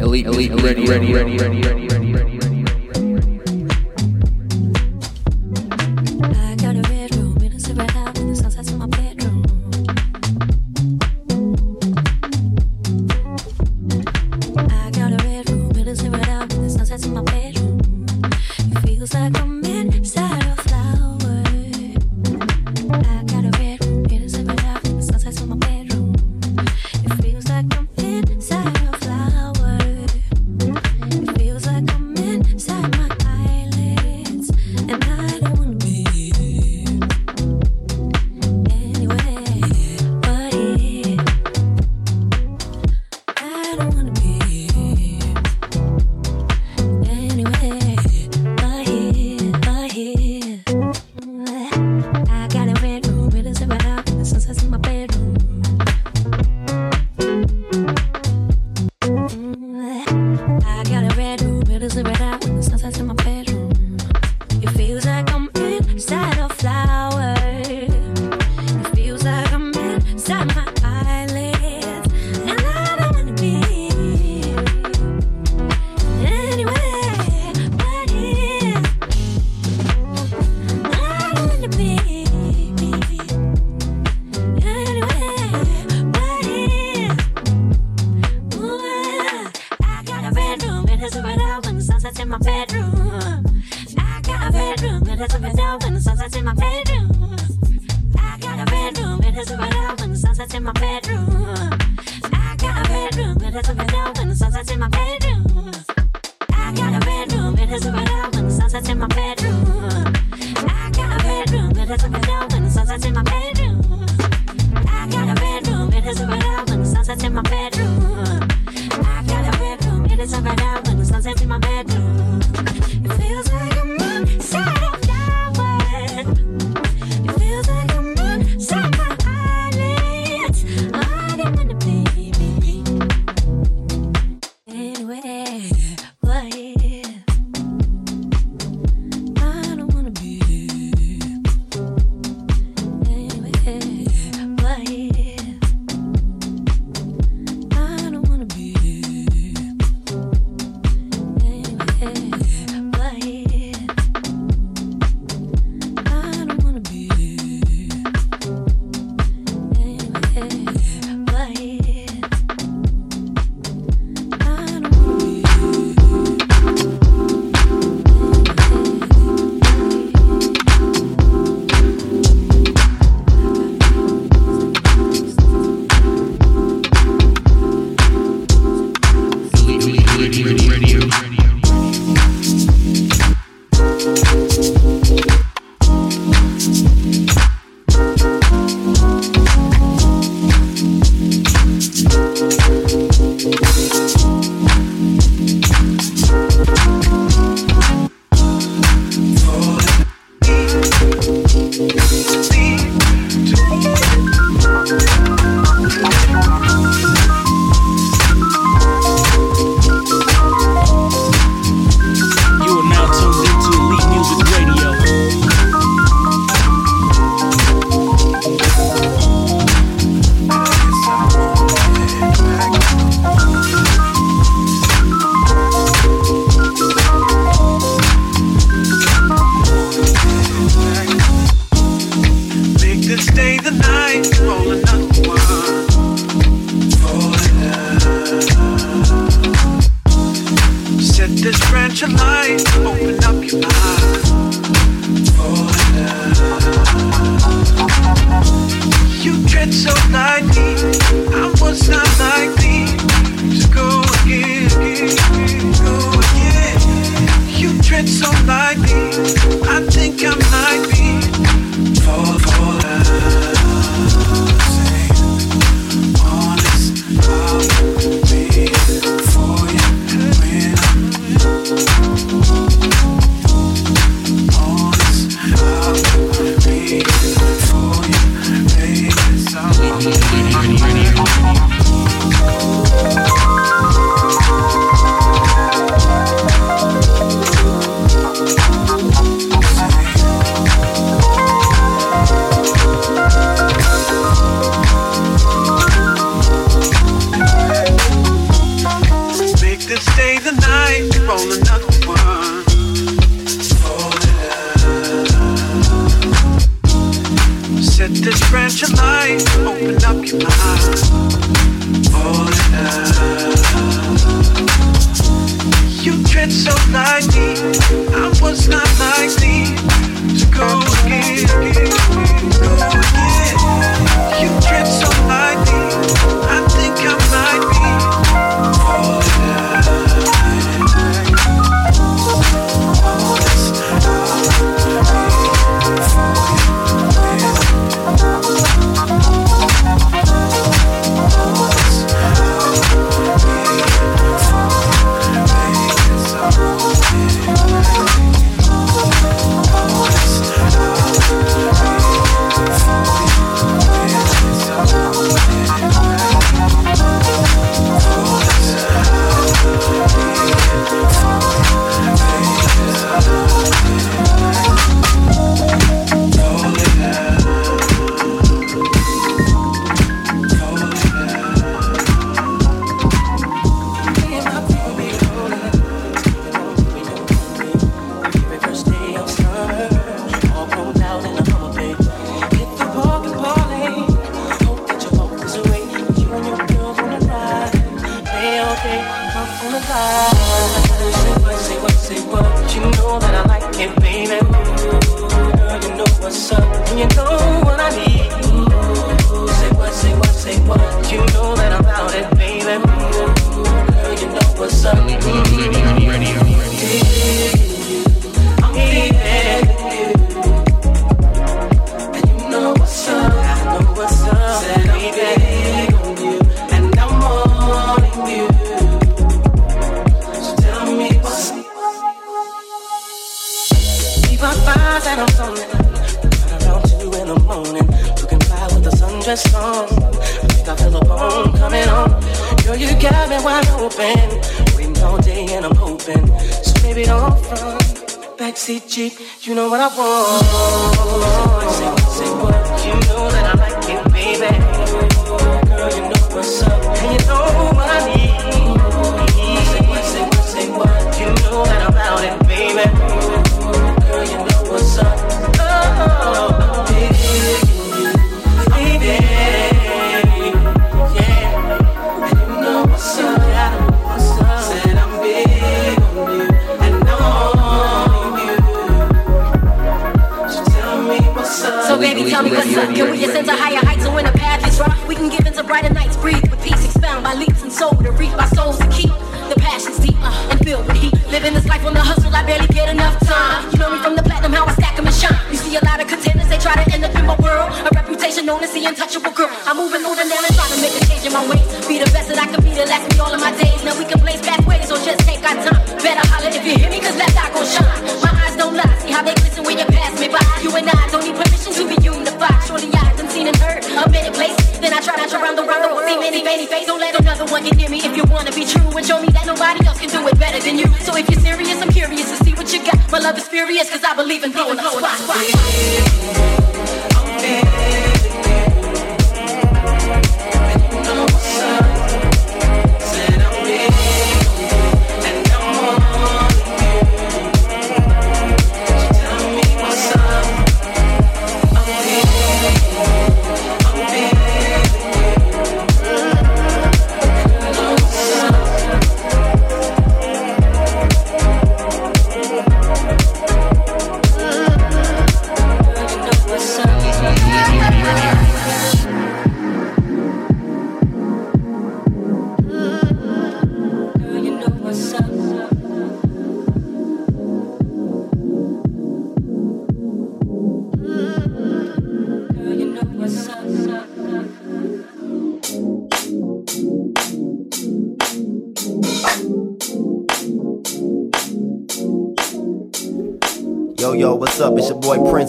Elite, elite, ready, ready, ready, ready, ready,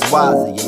quase.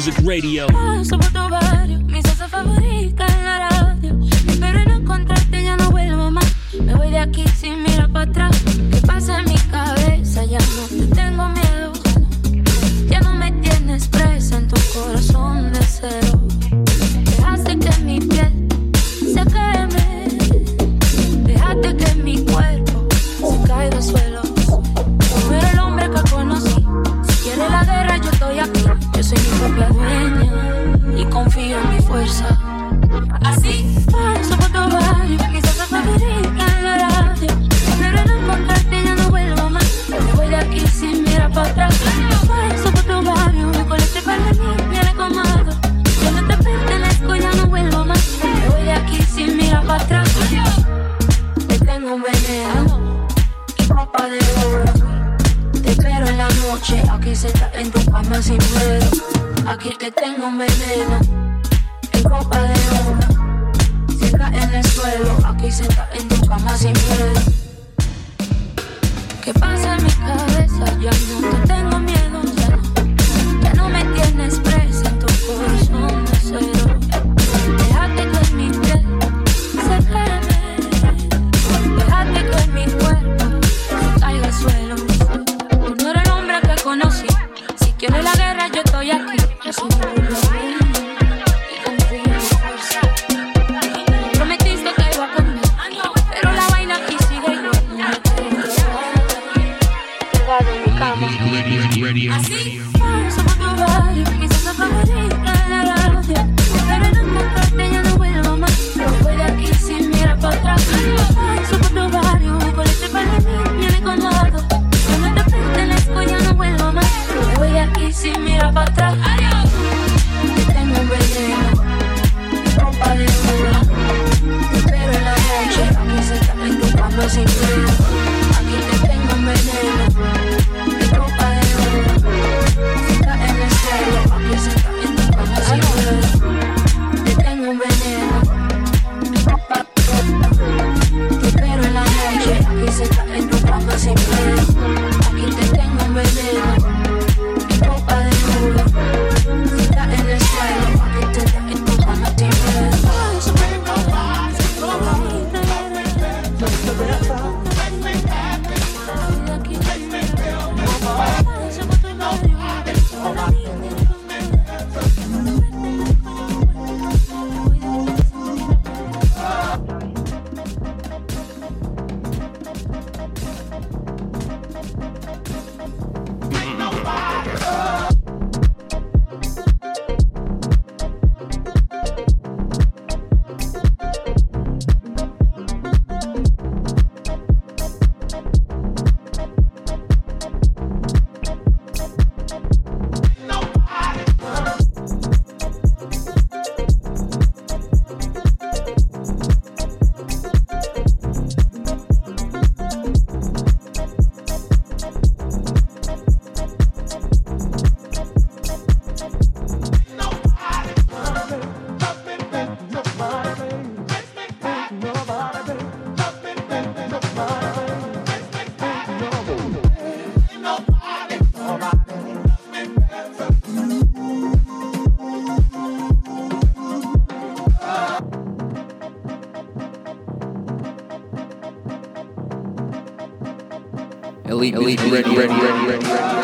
Music Radio. Me voy de aquí sin mirar para atrás. ¿Qué pasa en mi aquí te tengo un veneno. Elite Radio.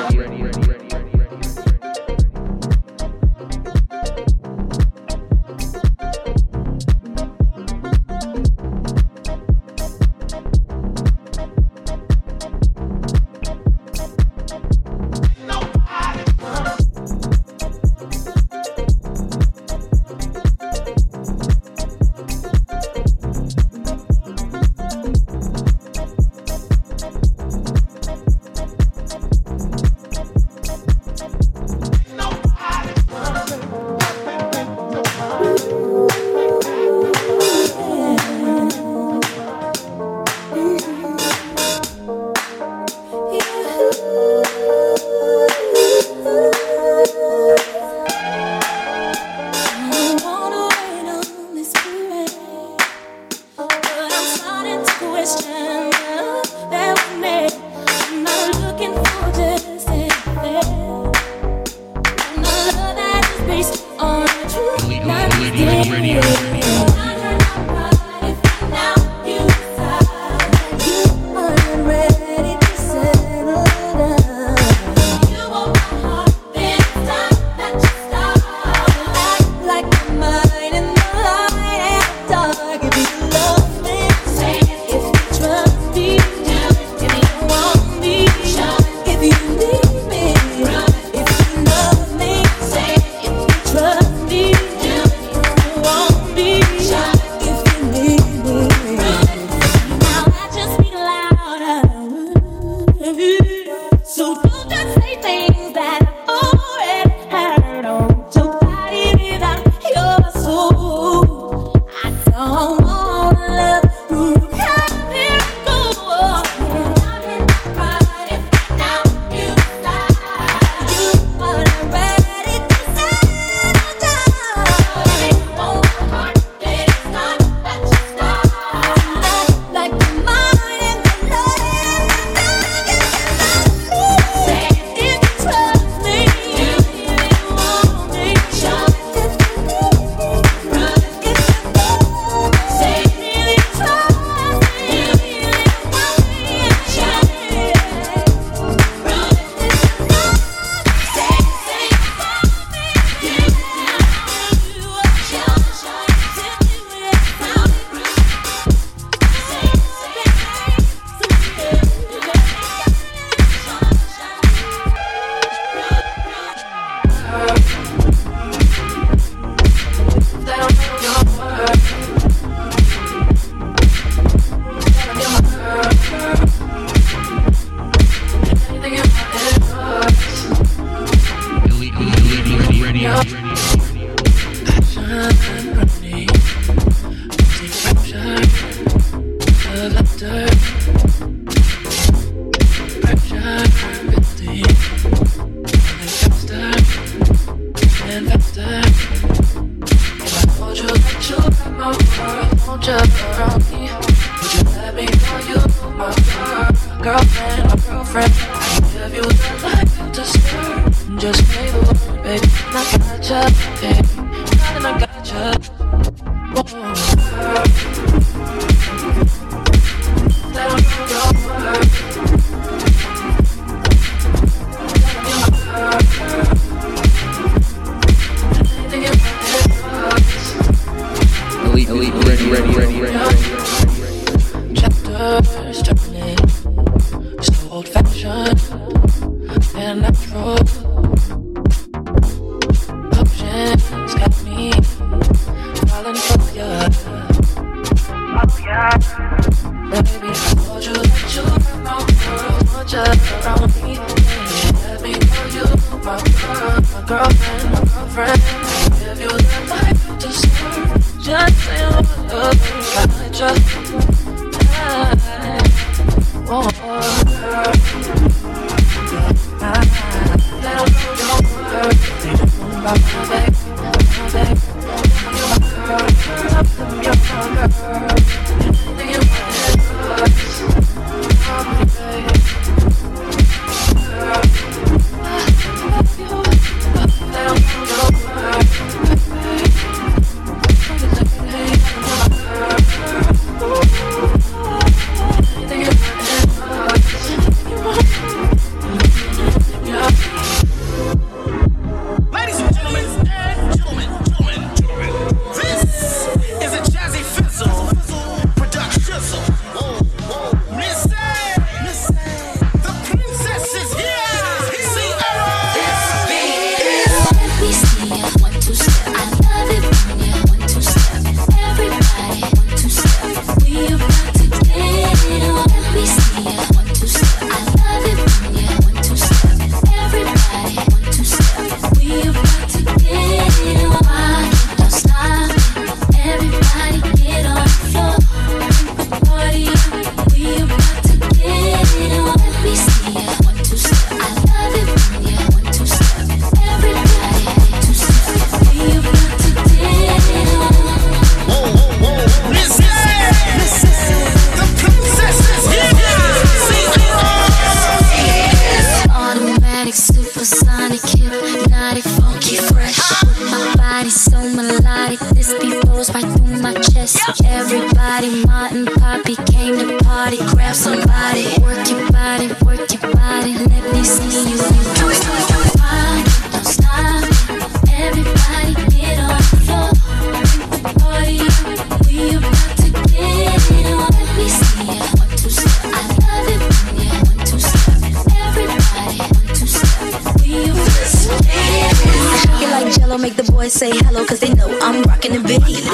say hello cause they know I'm rocking the beat.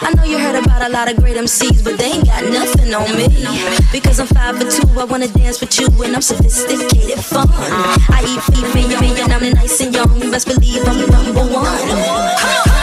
I know you heard about a lot of great MCs, but they ain't got nothing on me. Because I'm five for two, I wanna dance with you and I'm sophisticated fun. I eat beef and and I'm nice and young. Best believe I'm number one.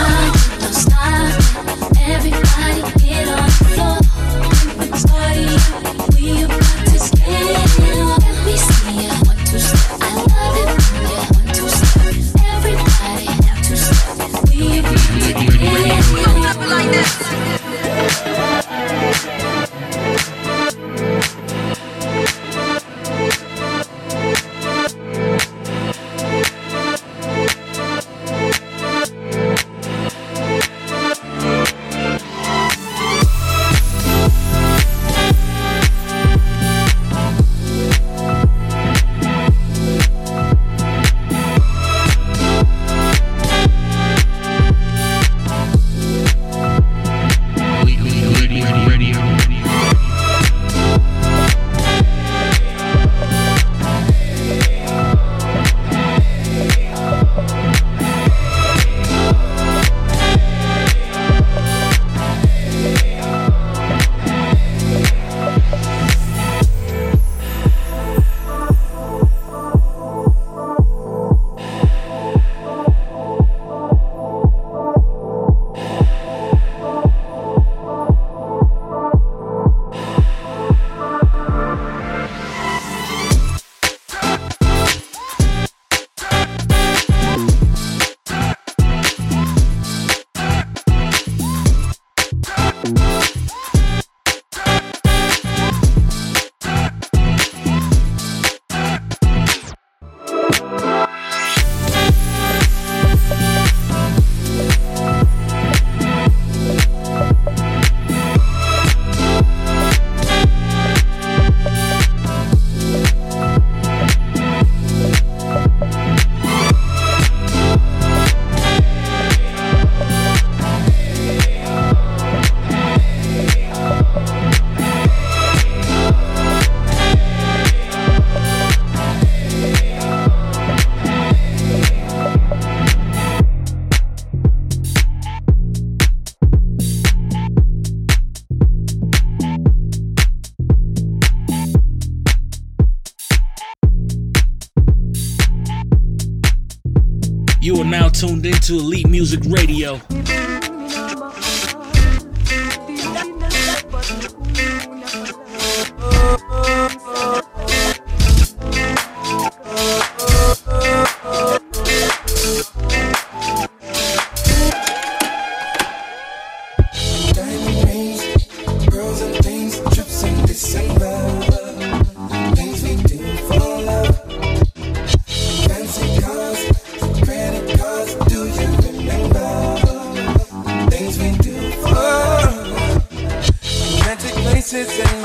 to Elite Music Radio.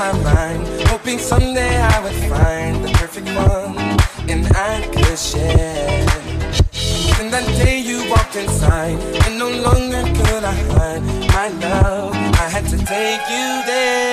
my mind, hoping someday I would find the perfect one and I could share. And that day you walked inside, and no longer could I hide my love. I had to take you there.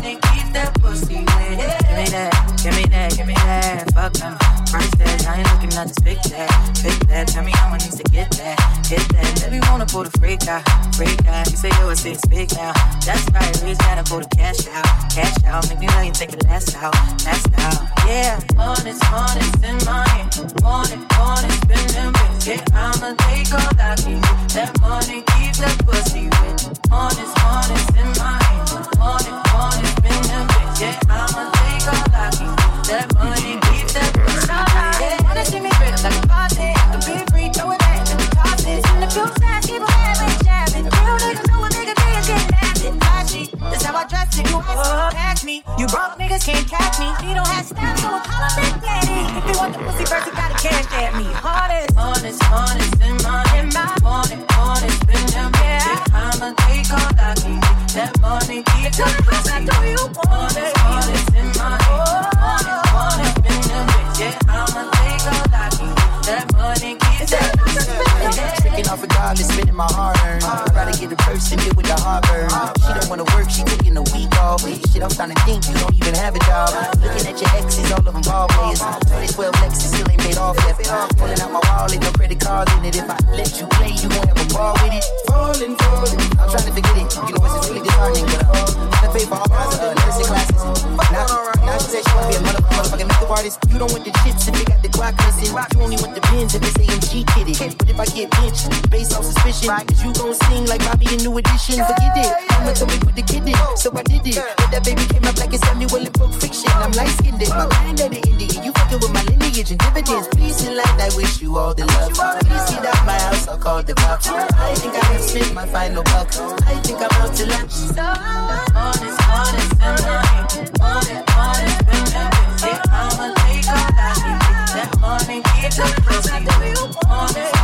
Keep that pussy with. Give me that, give me that, give me that. Fuck them. I ain't looking nothing, pick that, pick that. Tell me how I need to get that, get that. Baby, wanna pull the freak out, freak out. You say a six big now. That's right, we just gotta pull the cash out, cash out. Make me let you take the last out, last out. Yeah, honest, honest in hand. Want it, want it, spend them. Yeah, I'ma take all I can. That money, keep that pussy with. Honest, honest in hand. Want it, bits. Yeah, I'ma take all I can. That money, keep that pussy that's how I dress it. You always catch me. You broke niggas can't catch me. He don't have style, so I call him Big Daddy. If you want the pussy first, you gotta cash at me. Hardest, honest, honest in my in my want it, want it, spend them yeah. I'ma take all I can get. That money, keep that pussy. Honest, honest in my want it, want it, spend them yeah. I'ma take all I can That money keeps that pussy Tricking off regardless, spending my hard earned. Rather get a person deal with the hard burn. She don't wanna work, she taking a week off. Shit, I'm starting to think you don't even have a job. Looking at your exes, all of them ball players. 2012 Lexus still ain't paid off yet. Pulling out my wallet, no credit cards in it. If I let you play, you won't have a ball with it. Falling, falling. I'm trying to forget it. You know, it's really disheartening, but uh, I pay for all kinds of uh, nursing classes. Now, now she said she wanna be a mother- motherfucking makeup artist. You don't want the chips if they got the Glock missing. You only want the pins if it's AMG kitted. But if I get pinched based on suspicion, is you gon' sing like Bobby in New Edition? Forget it. I'ma tell me put the kid in. So I did it. But that baby came up like it's Samuel in Pulp Fiction. I'm light skinned. My granddaddy Indian. You fucking with my lineage and dividends. Peace and light. I wish you all the love. Please see that my house. I'll call the cops. I think I have spent my final buck. I think I'm out to lunch. So honest, honest, and money. Money, money, spending busy. I'ma take a copy. That money keeps that pussy. Honest, honest,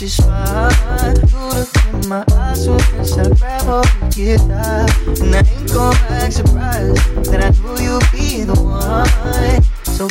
makes you in my eyes, so yes, I. And I ain't gonna act surprised that I knew you'd be the one. So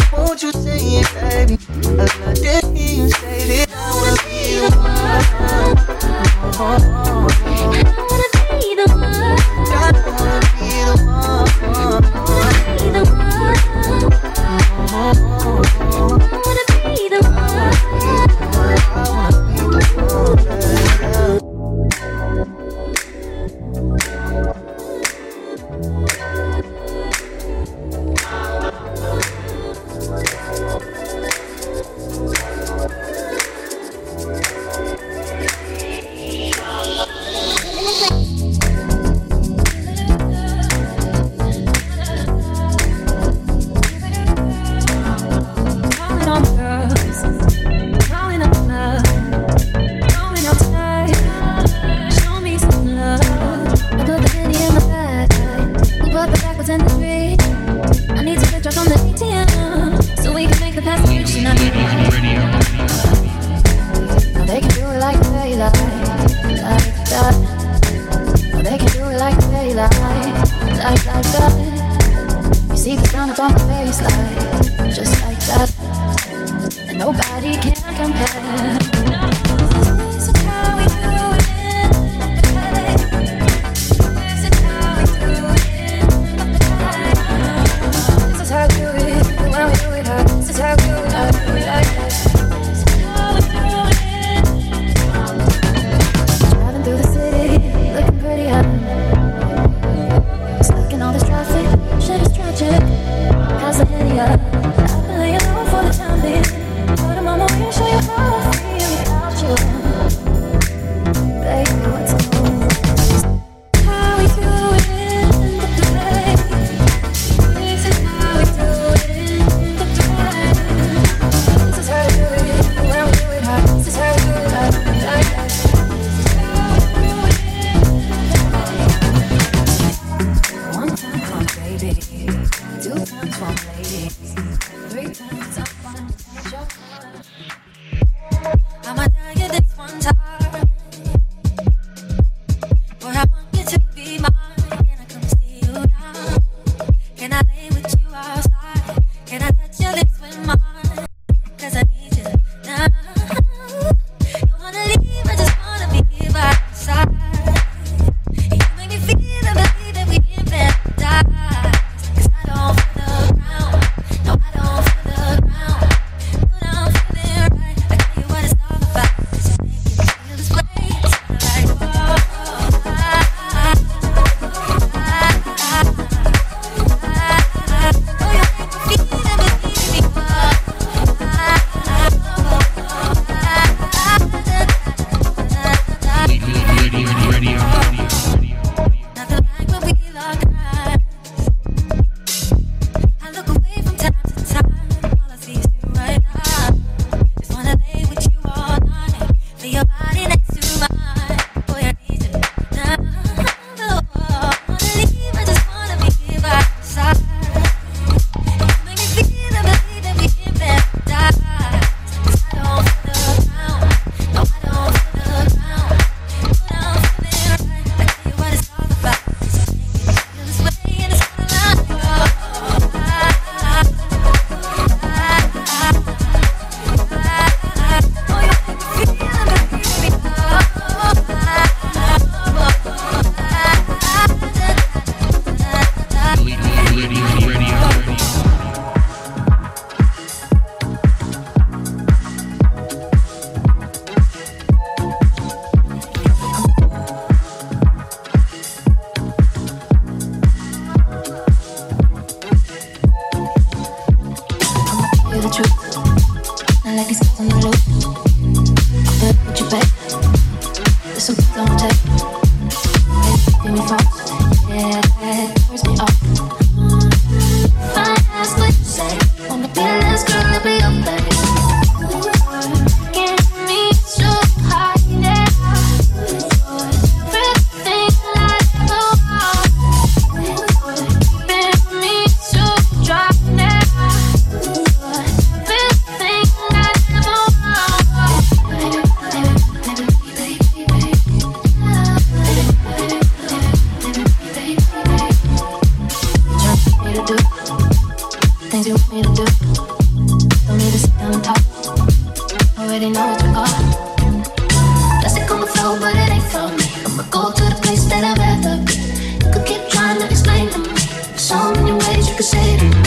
Things you want me to do. Don't need to sit down and talk. Already know what you got. Plastic on the floor, but it ain't for me. I'ma go to the place that I'd rather be. You could keep trying to explain to me. There's so many ways you could say to me.